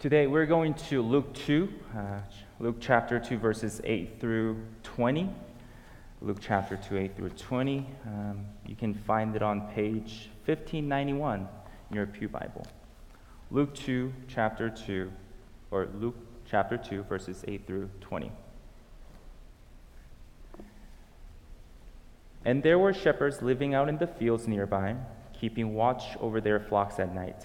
Today we're going to Luke 2, uh, Luke chapter 2, verses 8 through 20. Luke chapter 2, 8 through 20. Um, you can find it on page 1591 in your Pew Bible. Luke 2, chapter 2, or Luke chapter 2, verses 8 through 20. And there were shepherds living out in the fields nearby, keeping watch over their flocks at night.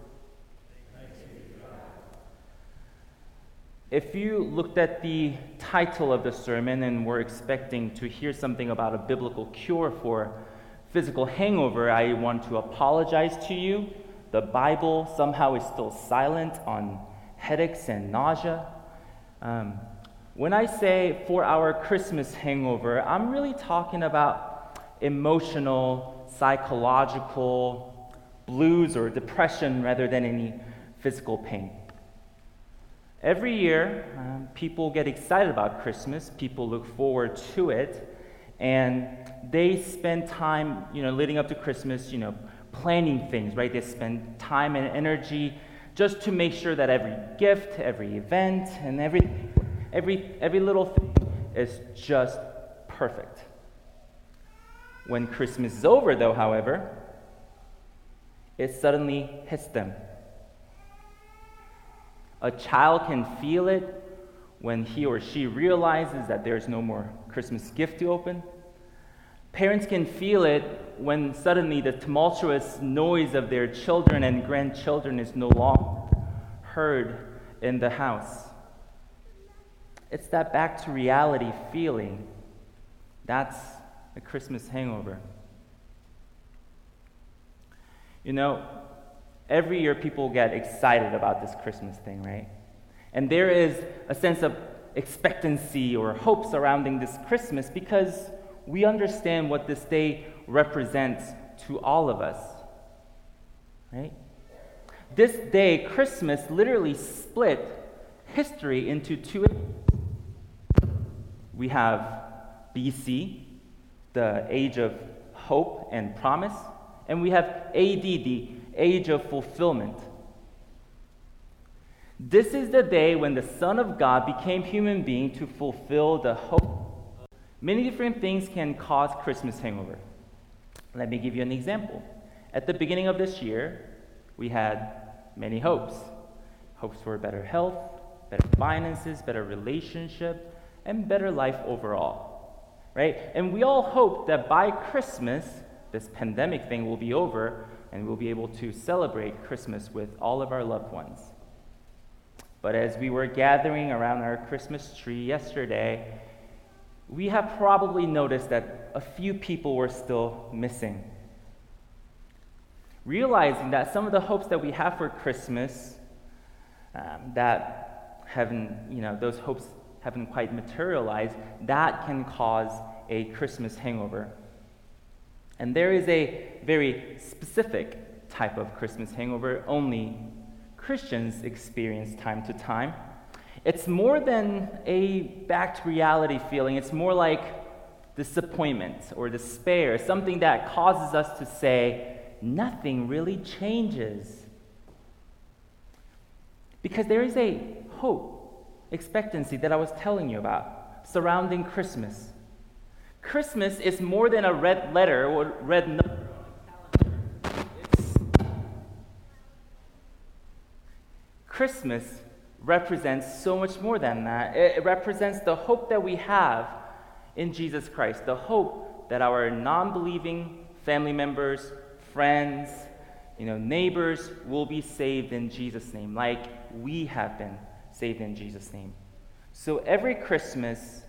If you looked at the title of the sermon and were expecting to hear something about a biblical cure for physical hangover, I want to apologize to you. The Bible somehow is still silent on headaches and nausea. Um, when I say for our Christmas hangover, I'm really talking about emotional, psychological blues or depression rather than any physical pain. Every year, um, people get excited about Christmas. People look forward to it, and they spend time, you know, leading up to Christmas, you know, planning things, right? They spend time and energy just to make sure that every gift, every event, and every, every, every little thing is just perfect. When Christmas is over, though, however, it suddenly hits them a child can feel it when he or she realizes that there's no more Christmas gift to open. Parents can feel it when suddenly the tumultuous noise of their children and grandchildren is no longer heard in the house. It's that back to reality feeling. That's a Christmas hangover. You know, every year people get excited about this Christmas thing, right? And there is a sense of expectancy or hope surrounding this Christmas because we understand what this day represents to all of us, right? This day, Christmas, literally split history into two. We have BC, the age of hope and promise, and we have AD, the age of fulfillment. This is the day when the Son of God became human being to fulfill the hope. Many different things can cause Christmas hangover. Let me give you an example. At the beginning of this year, we had many hopes. Hopes for better health, better finances, better relationship, and better life overall. Right? And we all hope that by Christmas, this pandemic thing will be over and we'll be able to celebrate Christmas with all of our loved ones. But as we were gathering around our Christmas tree yesterday, we have probably noticed that a few people were still missing. Realizing that some of the hopes that we have for Christmas, um, that haven't, you know, those hopes haven't quite materialized, that can cause a Christmas hangover. And there is a very specific type of Christmas hangover only Christians experience time to time. It's more than a back to reality feeling, it's more like disappointment or despair, something that causes us to say, nothing really changes. Because there is a hope, expectancy that I was telling you about surrounding Christmas. Christmas is more than a red letter or red number. Christmas represents so much more than that. It represents the hope that we have in Jesus Christ, the hope that our non believing family members, friends, you know, neighbors will be saved in Jesus' name, like we have been saved in Jesus' name. So every Christmas,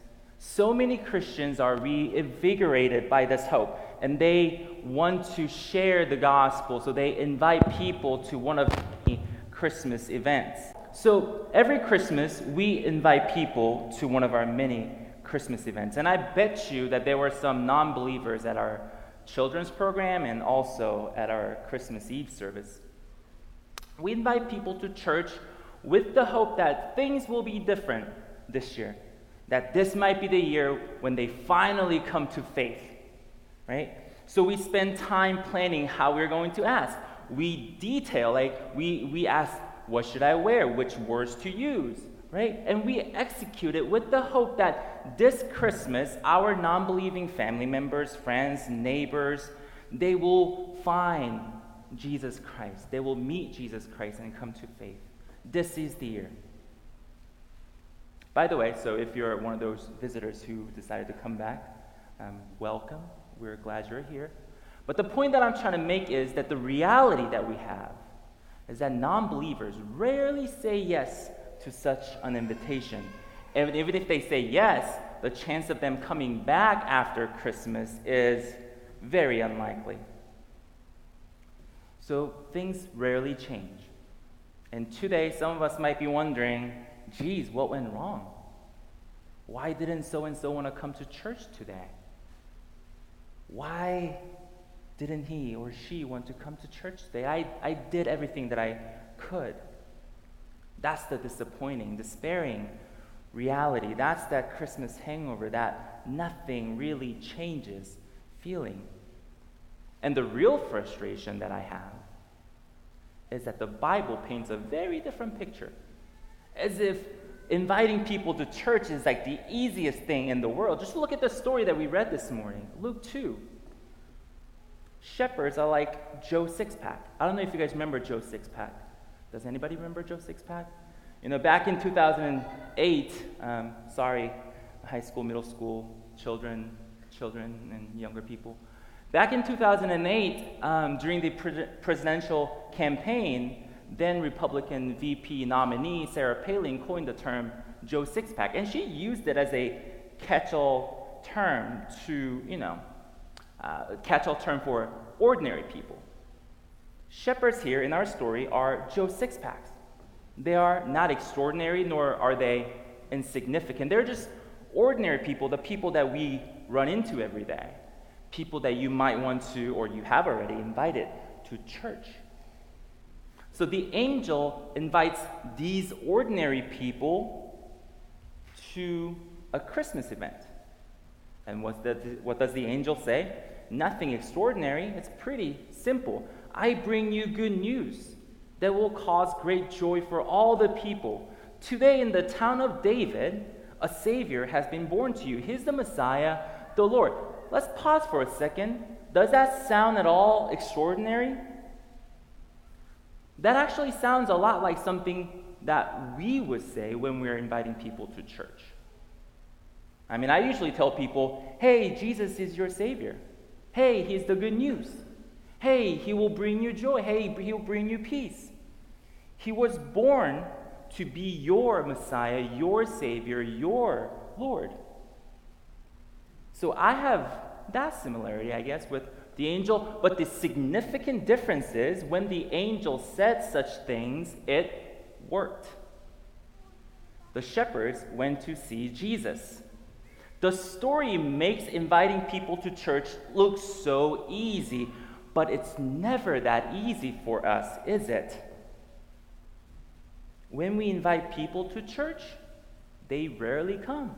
so many Christians are reinvigorated by this hope, and they want to share the gospel, so they invite people to one of the Christmas events. So every Christmas, we invite people to one of our many Christmas events. And I bet you that there were some non believers at our children's program and also at our Christmas Eve service. We invite people to church with the hope that things will be different this year, that this might be the year when they finally come to faith, right? So we spend time planning how we're going to ask. We detail, like, we, we ask, what should I wear? Which words to use? right? And we execute it with the hope that this Christmas, our non believing family members, friends, neighbors, they will find Jesus Christ. They will meet Jesus Christ and come to faith. This is the year. By the way, so if you're one of those visitors who decided to come back, um, welcome. We're glad you're here. But the point that I'm trying to make is that the reality that we have is that non believers rarely say yes to such an invitation. And even if they say yes, the chance of them coming back after Christmas is very unlikely. So things rarely change. And today, some of us might be wondering, geez, what went wrong? Why didn't so and so want to come to church today? Why didn't he or she want to come to church today? I, I did everything that I could. That's the disappointing, despairing reality. That's that Christmas hangover, that nothing really changes feeling. And the real frustration that I have is that the Bible paints a very different picture. As if inviting people to church is like the easiest thing in the world. Just look at the story that we read this morning, Luke 2. Shepherds are like Joe Sixpack. I don't know if you guys remember Joe Sixpack. Does anybody remember Joe Sixpack? You know, back in 2008, um, sorry, high school, middle school, children, children, and younger people. Back in 2008, um, during the pre- presidential campaign, then Republican VP nominee Sarah Palin coined the term Joe Sixpack, and she used it as a catch-all term to, you know, uh, catch-all term for ordinary people. Shepherds here in our story are Joe Sixpacks. They are not extraordinary, nor are they insignificant. They're just ordinary people, the people that we run into every day, people that you might want to, or you have already invited to church. So the angel invites these ordinary people to a Christmas event. And what, the, what does the angel say? Nothing extraordinary. It's pretty simple. I bring you good news that will cause great joy for all the people. Today, in the town of David, a Savior has been born to you. He's the Messiah, the Lord. Let's pause for a second. Does that sound at all extraordinary? That actually sounds a lot like something that we would say when we're inviting people to church. I mean, I usually tell people, hey, Jesus is your Savior. Hey, He's the good news. Hey, he will bring you joy. Hey, he'll bring you peace. He was born to be your Messiah, your Savior, your Lord. So I have that similarity, I guess, with the angel. But the significant difference is when the angel said such things, it worked. The shepherds went to see Jesus. The story makes inviting people to church look so easy. But it's never that easy for us, is it? When we invite people to church, they rarely come.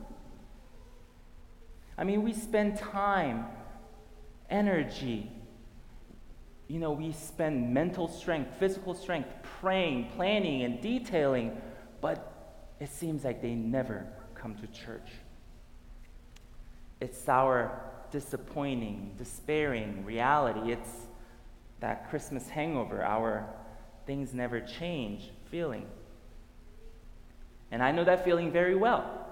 I mean, we spend time, energy, you know, we spend mental strength, physical strength, praying, planning, and detailing, but it seems like they never come to church. It's our disappointing, despairing reality. It's that Christmas hangover, our things never change feeling. And I know that feeling very well.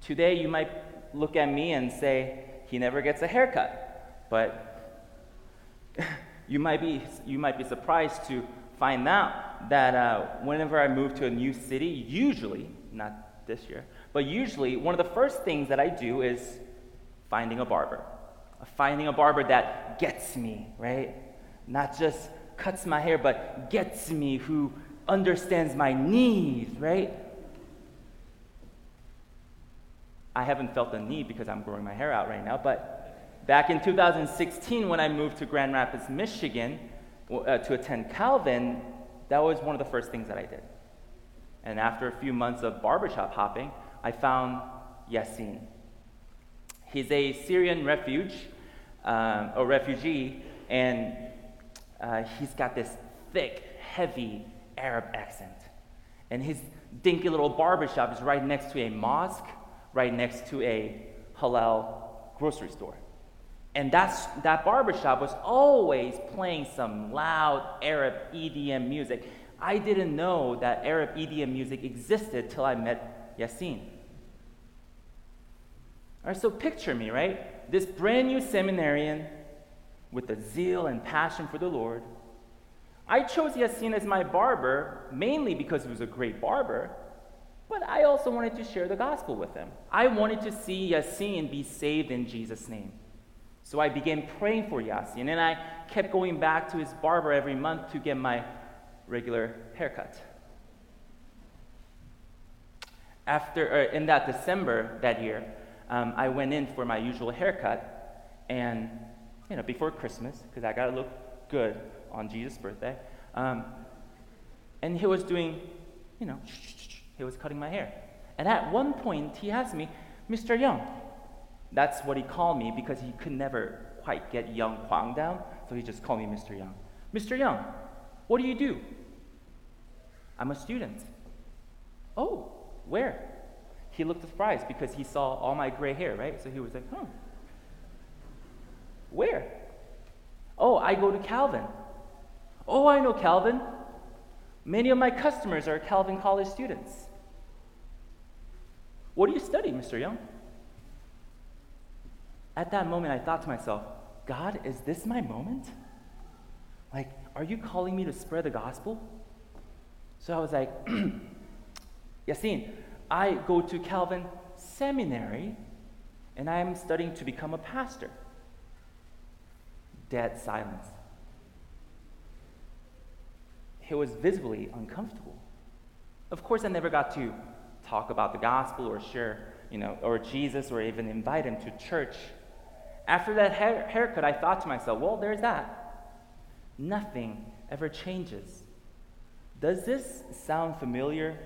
Today, you might look at me and say, he never gets a haircut. But you might be, you might be surprised to find out that uh, whenever I move to a new city, usually, not this year, but usually one of the first things that I do is finding a barber. Finding a barber that gets me, right? Not just cuts my hair, but gets me, who understands my needs, right? I haven't felt the need because I'm growing my hair out right now, but back in 2016, when I moved to Grand Rapids, Michigan, uh, to attend Calvin, that was one of the first things that I did. And after a few months of barbershop hopping, I found Yasin. He's a Syrian refuge um, refugee, and uh, he's got this thick, heavy Arab accent. And his dinky little barbershop is right next to a mosque right next to a halal grocery store. And that's, that barbershop was always playing some loud Arab EDM music. I didn't know that Arab EDM music existed till I met Yasin. All right, so picture me, right? This brand new seminarian with the zeal and passion for the Lord. I chose Yasin as my barber mainly because he was a great barber, but I also wanted to share the gospel with him. I wanted to see Yasin be saved in Jesus' name. So I began praying for Yasin, and I kept going back to his barber every month to get my regular haircut. After, uh, in that December that year, um, I went in for my usual haircut, and you know, before Christmas, because I gotta look good on Jesus' birthday, um, and he was doing, you know, he was cutting my hair. And at one point, he asked me, Mr. Young. That's what he called me because he could never quite get Young Kwang down, so he just called me Mr. Young. Mr. Young, what do you do? I'm a student. Oh, where? He looked surprised because he saw all my gray hair, right? So he was like, hmm. Where? Oh, I go to Calvin. Oh, I know Calvin. Many of my customers are Calvin College students. What do you study, Mr. Young? At that moment, I thought to myself, God, is this my moment? Like, are you calling me to spread the gospel? So I was like, Yasin, I go to Calvin Seminary and I'm studying to become a pastor. Dead silence. He was visibly uncomfortable. Of course, I never got to talk about the gospel or share, you know, or Jesus or even invite him to church. After that hair- haircut, I thought to myself, well, there's that. Nothing ever changes. Does this sound familiar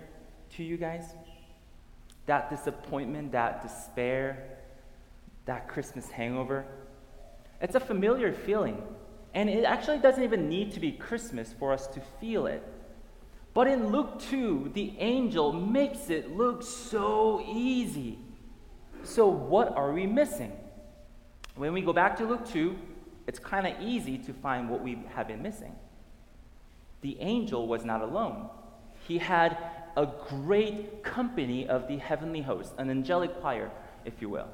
to you guys? That disappointment, that despair, that Christmas hangover? It's a familiar feeling. And it actually doesn't even need to be Christmas for us to feel it. But in Luke 2, the angel makes it look so easy. So, what are we missing? When we go back to Luke 2, it's kind of easy to find what we have been missing. The angel was not alone, he had a great company of the heavenly host, an angelic choir, if you will.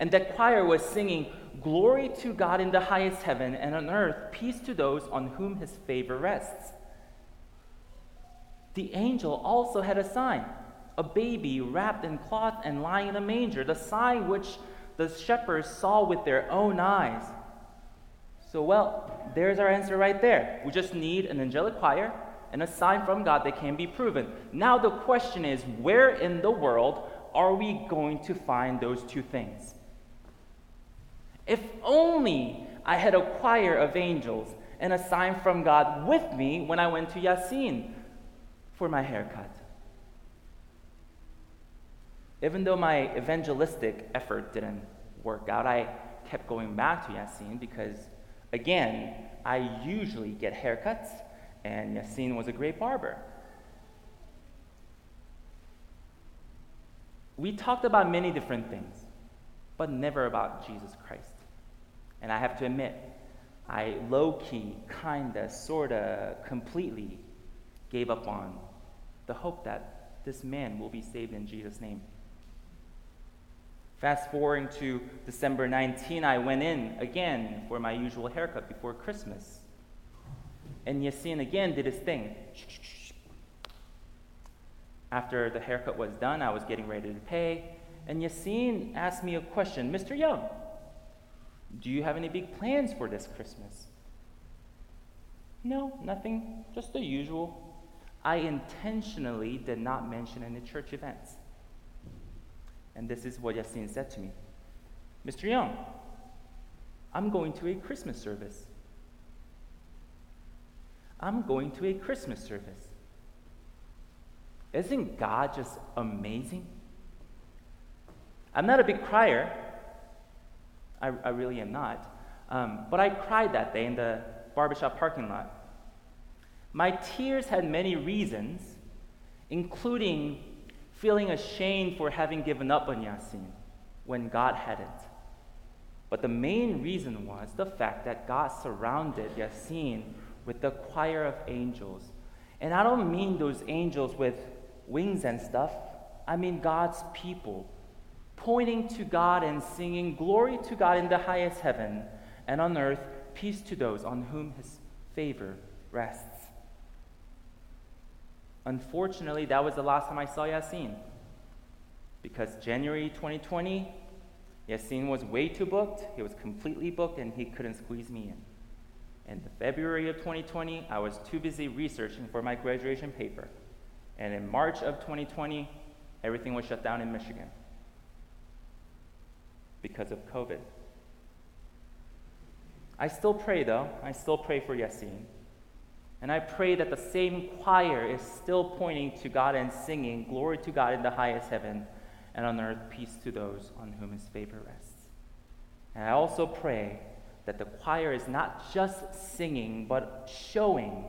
And that choir was singing, Glory to God in the highest heaven, and on earth, peace to those on whom his favor rests. The angel also had a sign a baby wrapped in cloth and lying in a manger, the sign which the shepherds saw with their own eyes. So, well, there's our answer right there. We just need an angelic choir and a sign from God that can be proven. Now, the question is where in the world are we going to find those two things? If only I had a choir of angels and a sign from God with me when I went to Yasin for my haircut. Even though my evangelistic effort didn't work out, I kept going back to Yasin because, again, I usually get haircuts, and Yasin was a great barber. We talked about many different things, but never about Jesus Christ. And I have to admit, I low key, kinda, sorta, completely gave up on the hope that this man will be saved in Jesus' name. Fast forwarding to December 19, I went in again for my usual haircut before Christmas. And Yasin again did his thing. After the haircut was done, I was getting ready to pay, and Yasin asked me a question Mr. Young, do you have any big plans for this Christmas? No, nothing, just the usual. I intentionally did not mention any church events. And this is what Yasin said to me Mr. Young, I'm going to a Christmas service. I'm going to a Christmas service. Isn't God just amazing? I'm not a big crier. I, I really am not. Um, but I cried that day in the barbershop parking lot. My tears had many reasons, including feeling ashamed for having given up on Yasin when God hadn't. But the main reason was the fact that God surrounded Yasin with the choir of angels. And I don't mean those angels with wings and stuff, I mean God's people, pointing to God and singing, Glory to God in the highest heaven, and on earth, peace to those on whom his favor rests. Unfortunately, that was the last time I saw Yasin. Because January 2020, Yasin was way too booked. He was completely booked and he couldn't squeeze me in. In February of 2020, I was too busy researching for my graduation paper. And in March of 2020, everything was shut down in Michigan because of COVID. I still pray, though. I still pray for Yasin. And I pray that the same choir is still pointing to God and singing, Glory to God in the highest heaven, and on earth peace to those on whom his favor rests. And I also pray that the choir is not just singing, but showing,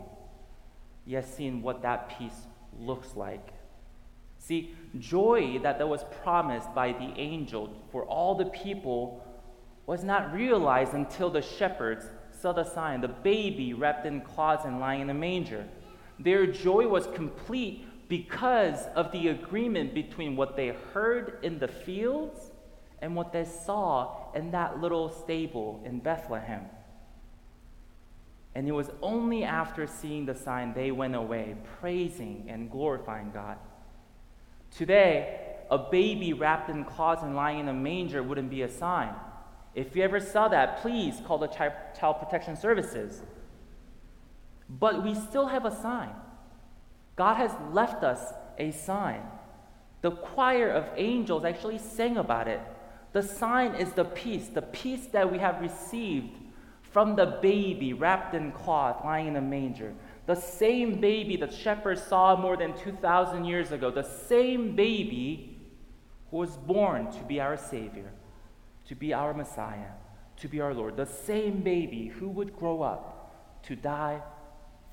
yes, seeing what that peace looks like. See, joy that, that was promised by the angel for all the people was not realized until the shepherds saw the sign, the baby wrapped in cloths and lying in a manger. Their joy was complete because of the agreement between what they heard in the fields and what they saw in that little stable in Bethlehem. And it was only after seeing the sign they went away, praising and glorifying God. Today, a baby wrapped in cloths and lying in a manger wouldn't be a sign. If you ever saw that, please call the Child Protection Services. But we still have a sign. God has left us a sign. The choir of angels actually sang about it. The sign is the peace, the peace that we have received from the baby wrapped in cloth lying in a manger. The same baby that shepherds saw more than 2,000 years ago. The same baby who was born to be our Savior to be our Messiah, to be our Lord, the same baby who would grow up to die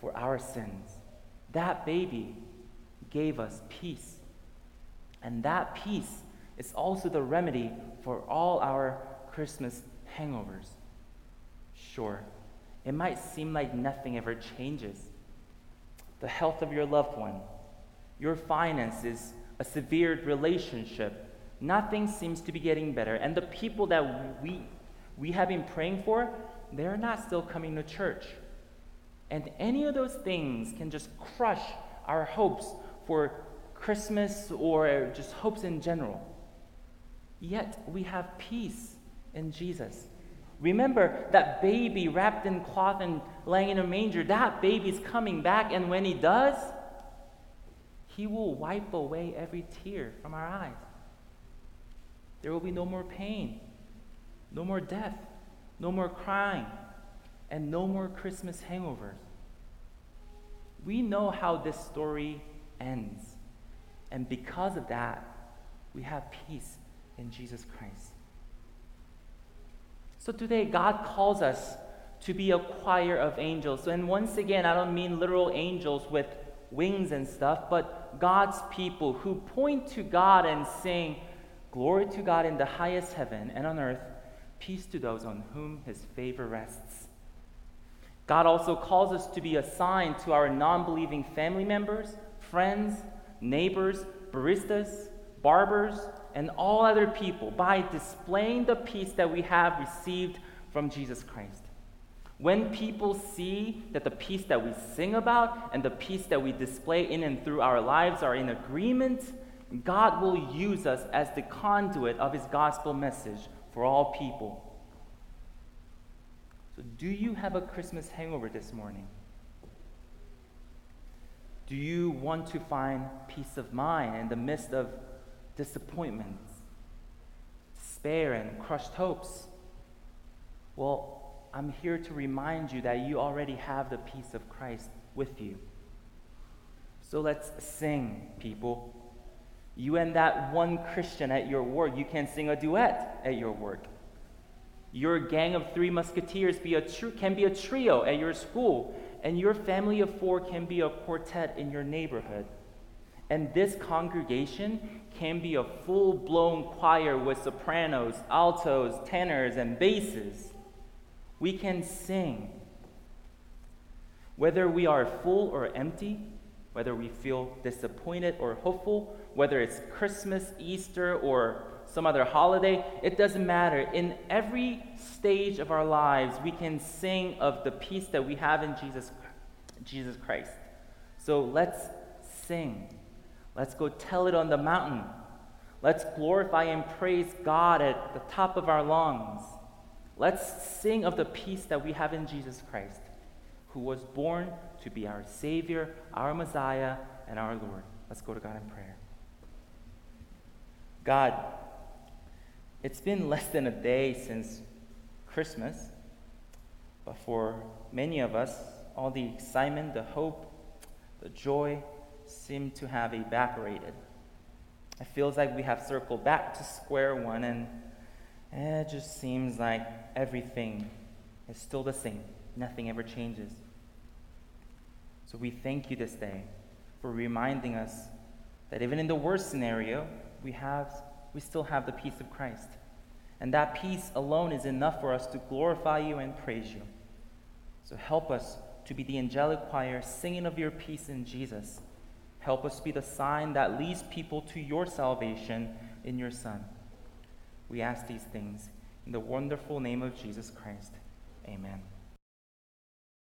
for our sins. That baby gave us peace. And that peace is also the remedy for all our Christmas hangovers. Sure, it might seem like nothing ever changes. The health of your loved one, your finances, a severed relationship, Nothing seems to be getting better. And the people that we, we have been praying for, they're not still coming to church. And any of those things can just crush our hopes for Christmas or just hopes in general. Yet we have peace in Jesus. Remember that baby wrapped in cloth and laying in a manger, that baby's coming back, and when he does, he will wipe away every tear from our eyes. There will be no more pain, no more death, no more crying, and no more Christmas hangovers. We know how this story ends. And because of that, We have peace in Jesus Christ. So today, God calls us to be a choir of angels. And once again, I don't mean literal angels with wings and stuff, but God's people who point to God and sing, Glory to God in the highest heaven and on earth, peace to those on whom his favor rests. God also calls us to be a sign to our non believing family members, friends, neighbors, baristas, barbers, and all other people by displaying the peace that we have received from Jesus Christ. When people see that the peace that we sing about and the peace that we display in and through our lives are in agreement, God will use us as the conduit of his gospel message for all people. So, do you have a Christmas hangover this morning? Do you want to find peace of mind in the midst of disappointment, despair, and crushed hopes? Well, I'm here to remind you that you already have the peace of Christ with you. So let's sing, people. You and that one Christian at your work, you can sing a duet at your work. Your gang of three musketeers be a tr- can be a trio at your school, and your family of four can be a quartet in your neighborhood. And this congregation can be a full blown choir with sopranos, altos, tenors, and basses. We can sing. Whether we are full or empty, whether we feel disappointed or hopeful, whether it's Christmas, Easter, or some other holiday, it doesn't matter. In every stage of our lives, we can sing of the peace that we have in Jesus, Jesus Christ. So let's sing. Let's go tell it on the mountain. Let's glorify and praise God at the top of our lungs. Let's sing of the peace that we have in Jesus Christ, who was born to be our Savior, our Messiah, and our Lord. Let's go to God in prayer. God, it's been less than a day since Christmas, but for many of us, all the excitement, the hope, the joy seem to have evaporated. It feels like we have circled back to square one, and it just seems like everything is still the same. Nothing ever changes. So we thank you this day for reminding us that even in the worst scenario, we have we still have the peace of Christ. And that peace alone is enough for us to glorify you and praise you. So help us to be the angelic choir singing of your peace in Jesus. Help us be the sign that leads people to your salvation in your Son. We ask these things in the wonderful name of Jesus Christ. Amen.